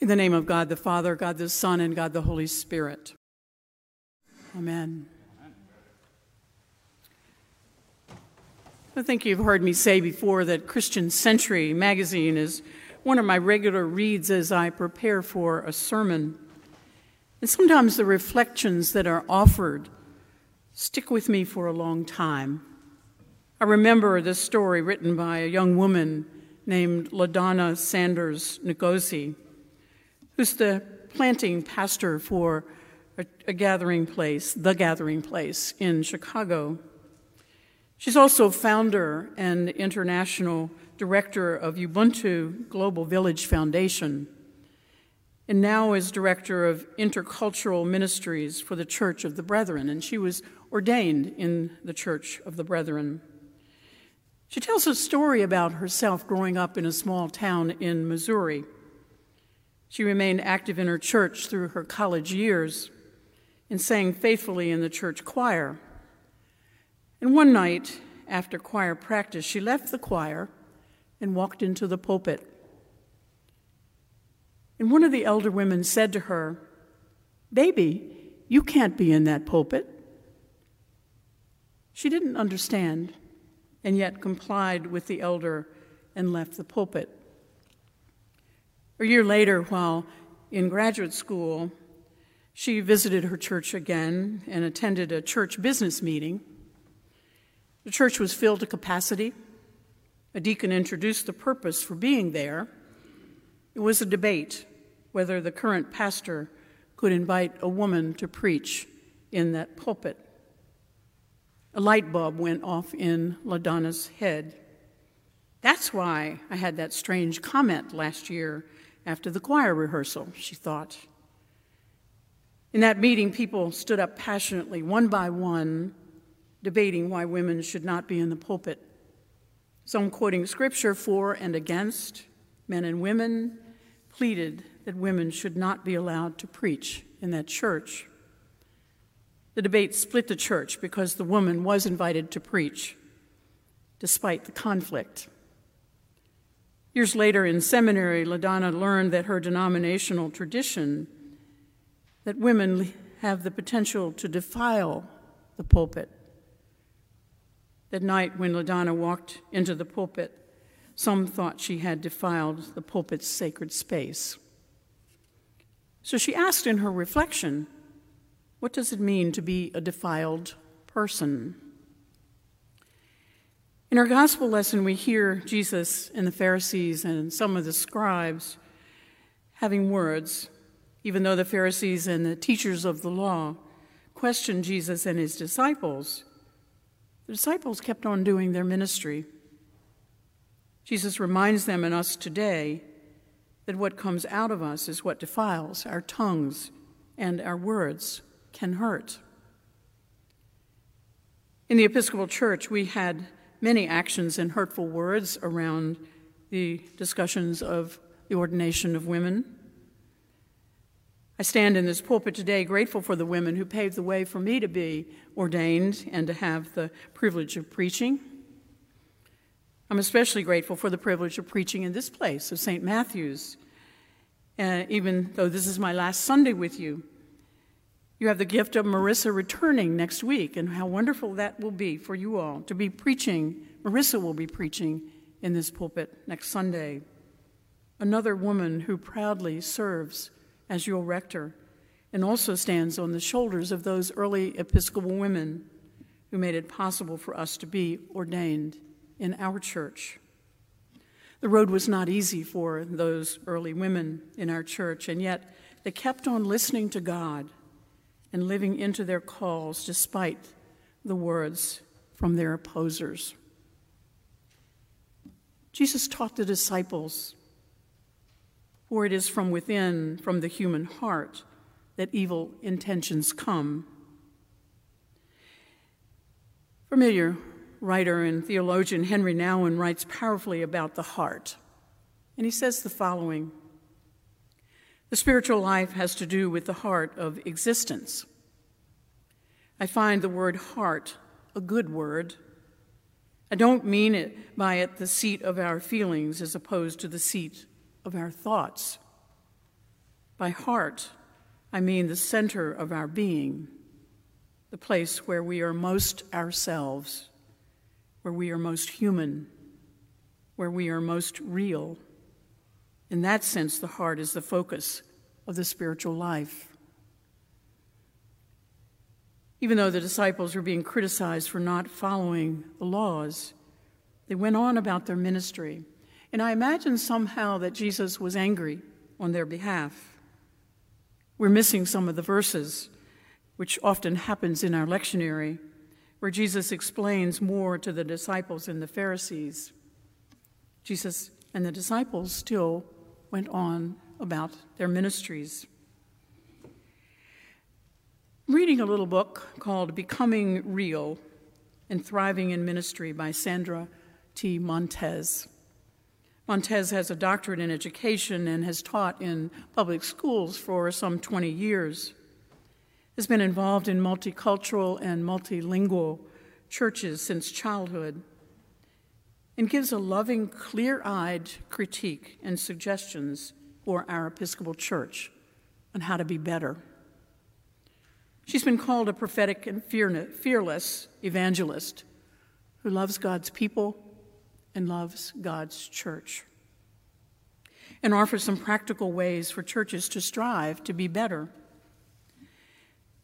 In the name of God the Father, God the Son, and God the Holy Spirit. Amen. I think you've heard me say before that Christian Century magazine is one of my regular reads as I prepare for a sermon. And sometimes the reflections that are offered stick with me for a long time. I remember this story written by a young woman named LaDonna Sanders Nkosi, who's the planting pastor for a, a, gathering place, the gathering place in Chicago. She's also founder and international director of Ubuntu Global Village Foundation, and now is director of intercultural ministries for the Church of the Brethren, and she was ordained in the Church of the Brethren. She tells a story about herself growing up in a small town in Missouri. She remained active in her church through her college years and sang faithfully in the church choir. And one night, after choir practice, she left the choir and walked into the pulpit. And one of the elder women said to her, Baby, you can't be in that pulpit. She didn't understand and yet complied with the elder and left the pulpit. A year later, while in graduate school, she visited her church again and attended a church business meeting. The church was filled to capacity. A deacon introduced the purpose for being there. It was a debate whether the current pastor could invite a woman to preach in that pulpit. A light bulb went off in LaDonna's head. That's why I had that strange comment last year after the choir rehearsal, she thought. In that meeting, people stood up passionately, one by one, debating why women should not be in the pulpit. Some quoting scripture for and against, men and women pleaded that women should not be allowed to preach in that church. The debate split the church because the woman was invited to preach, despite the conflict. Years later in seminary, LaDonna learned that her denominational tradition that women have the potential to defile the pulpit. That night when LaDonna walked into the pulpit, some thought she had defiled the pulpit's sacred space. So she asked in her reflection, What does it mean to be a defiled person? In our gospel lesson, we hear Jesus and the Pharisees and some of the scribes having words even though the Pharisees and the teachers of the law questioned Jesus and his disciples, the disciples kept on doing their ministry. Jesus reminds them and us today that what comes out of us is what defiles our tongues and our words can hurt. In the Episcopal Church, we had many actions and hurtful words around the discussions of the ordination of women. I stand in this pulpit today grateful for the women who paved the way for me to be ordained and to have the privilege of preaching. I'm especially grateful for the privilege of preaching in this place of St. Matthew's. Uh, even though this is my last Sunday with you, you have the gift of Marissa returning next week, and how wonderful that will be for you all to be preaching. Marissa will be preaching in this pulpit next Sunday. Another woman who proudly serves as your rector, and also stands on the shoulders of those early Episcopal women who made it possible for us to be ordained in our church. The road was not easy for those early women in our church, and yet they kept on listening to God and living into their calls despite the words from their opposers. Jesus taught the disciples for it is from within, from the human heart, that evil intentions come. Familiar writer and theologian Henri Nouwen writes powerfully about the heart, and he says the following The spiritual life has to do with the heart of existence. I find the word heart a good word. I don't mean it by it the seat of our feelings as opposed to the seat of our thoughts. By heart, I mean the center of our being, the place where we are most ourselves, where we are most human, where we are most real. In that sense, the heart is the focus of the spiritual life. Even though the disciples were being criticized for not following the laws, they went on about their ministry. And I imagine somehow that Jesus was angry on their behalf. We're missing some of the verses, which often happens in our lectionary, where Jesus explains more to the disciples and the Pharisees. Jesus and the disciples still went on about their ministries. Reading a little book called Becoming Real and Thriving in Ministry by Sandra T. Montes. Montes has a doctorate in education and has taught in public schools for some 20 years. Has been involved in multicultural and multilingual churches since childhood and gives a loving, clear eyed critique and suggestions for our Episcopal Church on how to be better. She's been called a prophetic and fearless evangelist who loves God's people and loves God's church, and offers some practical ways for churches to strive to be better.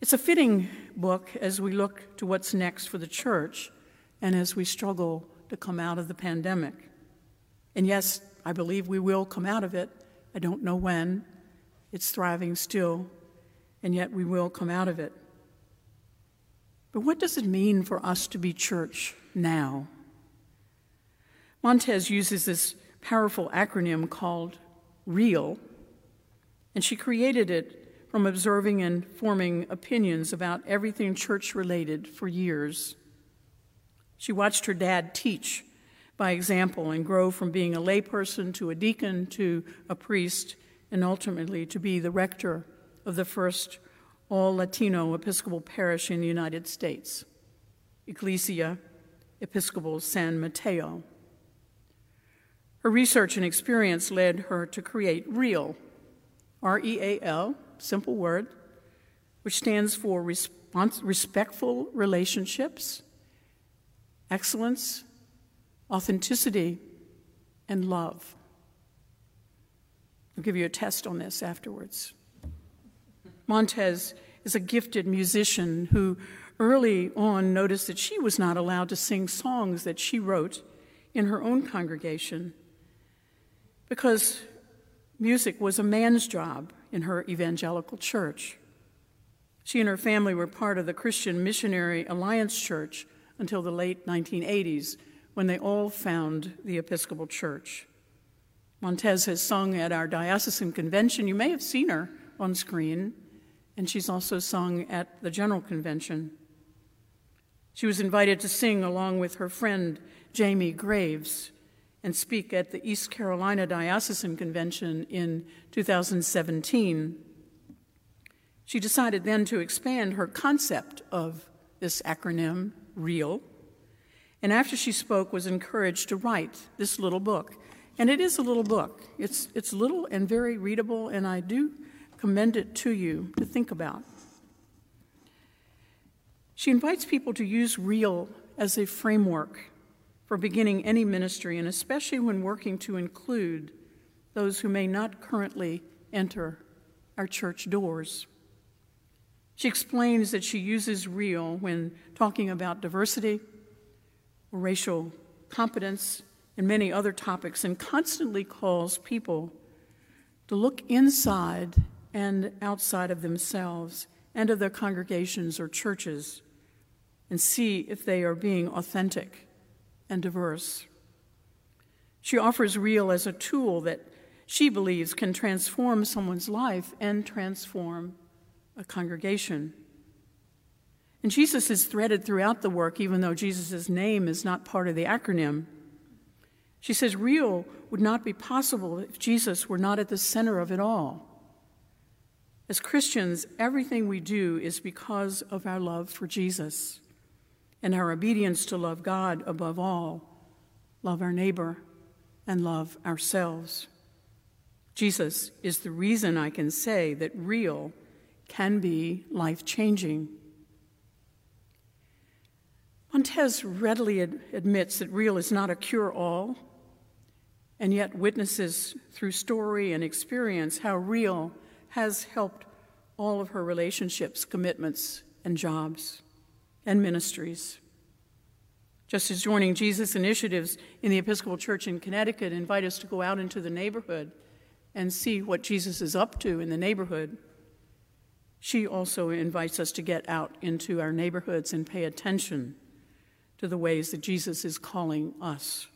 It's a fitting book as we look to what's next for the church and as we struggle to come out of the pandemic. And yes, I believe we will come out of it. I don't know when. It's thriving still, and yet we will come out of it. But what does it mean for us to be church now? Montes uses this powerful acronym called REAL, and she created it from observing and forming opinions about everything church related for years. She watched her dad teach by example and grow from being a layperson to a deacon to a priest and ultimately to be the rector of the first all Latino Episcopal parish in the United States, Iglesia Episcopal San Mateo. Her research and experience led her to create REAL, R E A L, simple word, which stands for respons- respectful relationships, excellence, authenticity, and love. I'll give you a test on this afterwards. Montes is a gifted musician who early on noticed that she was not allowed to sing songs that she wrote in her own congregation because music was a man's job in her evangelical church. She and her family were part of the Christian Missionary Alliance Church until the late 1980s when they all found the Episcopal Church. Montes has sung at our diocesan convention. You may have seen her on screen, and she's also sung at the General Convention. She was invited to sing along with her friend Jamie Graves and speak at the East Carolina Diocesan Convention in 2017. She decided then to expand her concept of this acronym, REAL, and after she spoke was encouraged to write this little book. And it is a little book. It's, it's little and very readable, and I do commend it to you to think about. She invites people to use REAL as a framework for beginning any ministry, and especially when working to include those who may not currently enter our church doors. She explains that she uses real when talking about diversity, racial competence, and many other topics, and constantly calls people to look inside and outside of themselves and of their congregations or churches and see if they are being authentic and diverse. She offers Real as a tool that she believes can transform someone's life and transform a congregation. And Jesus is threaded throughout the work, even though Jesus' name is not part of the acronym. She says, Real would not be possible if Jesus were not at the center of it all. As Christians, everything we do is because of our love for Jesus and our obedience to love God above all, love our neighbor, and love ourselves. Jesus is the reason I can say that real can be life changing. Montes readily ad- admits that real is not a cure all, and yet witnesses through story and experience how real has helped all of her relationships, commitments, and jobs and ministries. Just as joining Jesus initiatives in the Episcopal Church in Connecticut invite us to go out into the neighborhood and see what Jesus is up to in the neighborhood, she also invites us to get out into our neighborhoods and pay attention to the ways that Jesus is calling us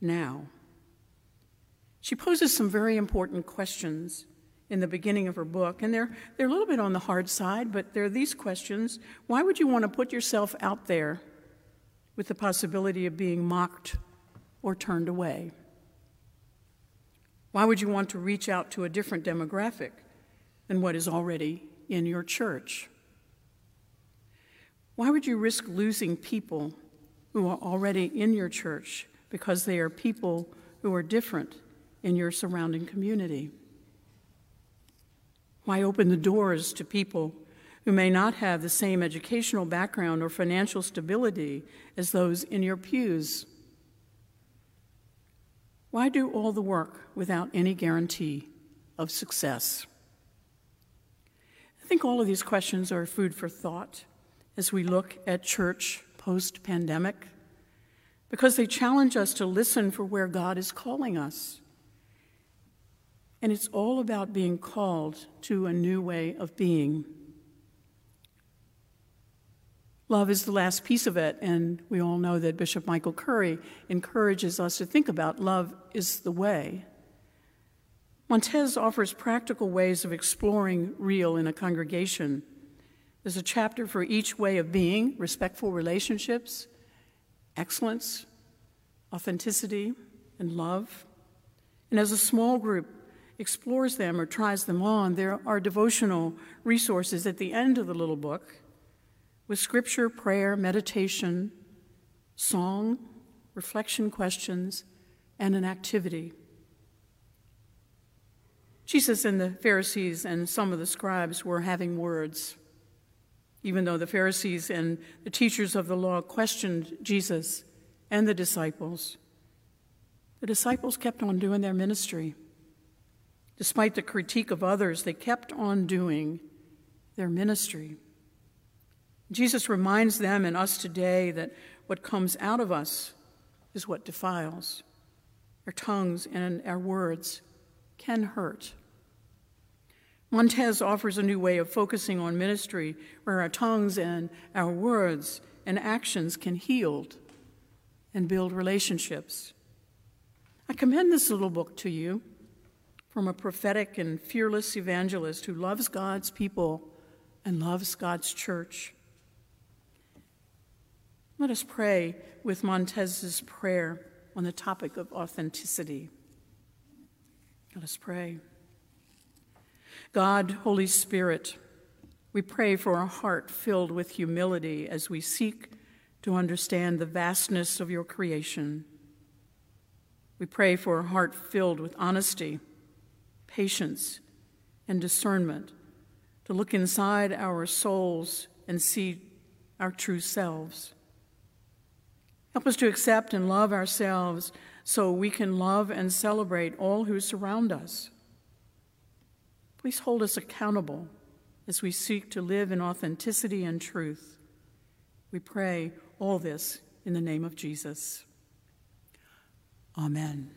now. She poses some very important questions in the beginning of her book, and they're, they're a little bit on the hard side, but they're these questions. Why would you want to put yourself out there with the possibility of being mocked or turned away? Why would you want to reach out to a different demographic than what is already in your church? Why would you risk losing people who are already in your church because they are people who are different in your surrounding community? Why open the doors to people who may not have the same educational background or financial stability as those in your pews? Why do all the work without any guarantee of success? I think all of these questions are food for thought as we look at church post pandemic because they challenge us to listen for where God is calling us. And it's all about being called to a new way of being. Love is the last piece of it, and we all know that Bishop Michael Curry encourages us to think about love is the way. Montes offers practical ways of exploring real in a congregation. There's a chapter for each way of being respectful relationships, excellence, authenticity, and love. And as a small group, explores them or tries them on, there are devotional resources at the end of the little book with scripture, prayer, meditation, song, reflection questions, and an activity. Jesus and the Pharisees and some of the scribes were having words. Even though the Pharisees and the teachers of the law questioned Jesus and the disciples, the disciples kept on doing their ministry. Despite the critique of others, they kept on doing their ministry. Jesus reminds them and us today that what comes out of us is what defiles. Our tongues and our words can hurt. Montes offers a new way of focusing on ministry where our tongues and our words and actions can heal and build relationships. I commend this little book to you from a prophetic and fearless evangelist who loves God's people and loves God's church. Let us pray with Montes's prayer on the topic of authenticity. Let us pray. God, Holy Spirit, we pray for a heart filled with humility as we seek to understand the vastness of your creation. We pray for a heart filled with honesty patience, and discernment to look inside our souls and see our true selves. Help us to accept and love ourselves so we can love and celebrate all who surround us. Please hold us accountable as we seek to live in authenticity and truth. We pray all this in the name of Jesus. Amen.